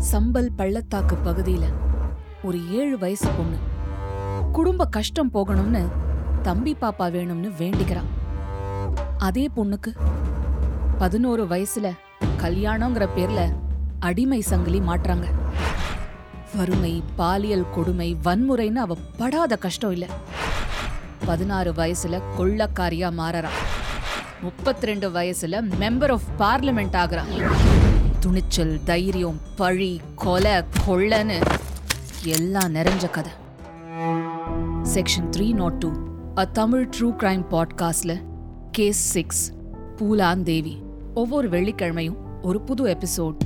சம்பல் பள்ளத்தாக்கு பகுதியில ஒரு ஏழு வயசு பொண்ணு. குடும்ப கஷ்டம் போகணும்னு தம்பி பாப்பா வேணும்னு வேண்டிக்கிறான் அதே பொண்ணுக்கு பதினோரு வயசுல கல்யாணங்கிற பேர்ல அடிமை சங்கிலி மாட்டுறாங்க வறுமை பாலியல் கொடுமை வன்முறைன்னு அவ படாத கஷ்டம் இல்லை. பதினாறு வயசுல கொள்ளக்காரியா மாறறான் முப்பத்தி ரெண்டு வயசுல மெம்பர் ஆஃப் பார்லிமெண்ட் ஆகுறான் துணிச்சல் தைரியம் பழி கொலை கொள்ளன்னு எல்லாம் நிறைஞ்ச கதை. Section three nought two a Tamil true crime பாட்காஸ்டில் case six Phoolan Devi ஒவ்வொரு வெள்ளிக்கிழமையும் ஒரு புது எபிசோட்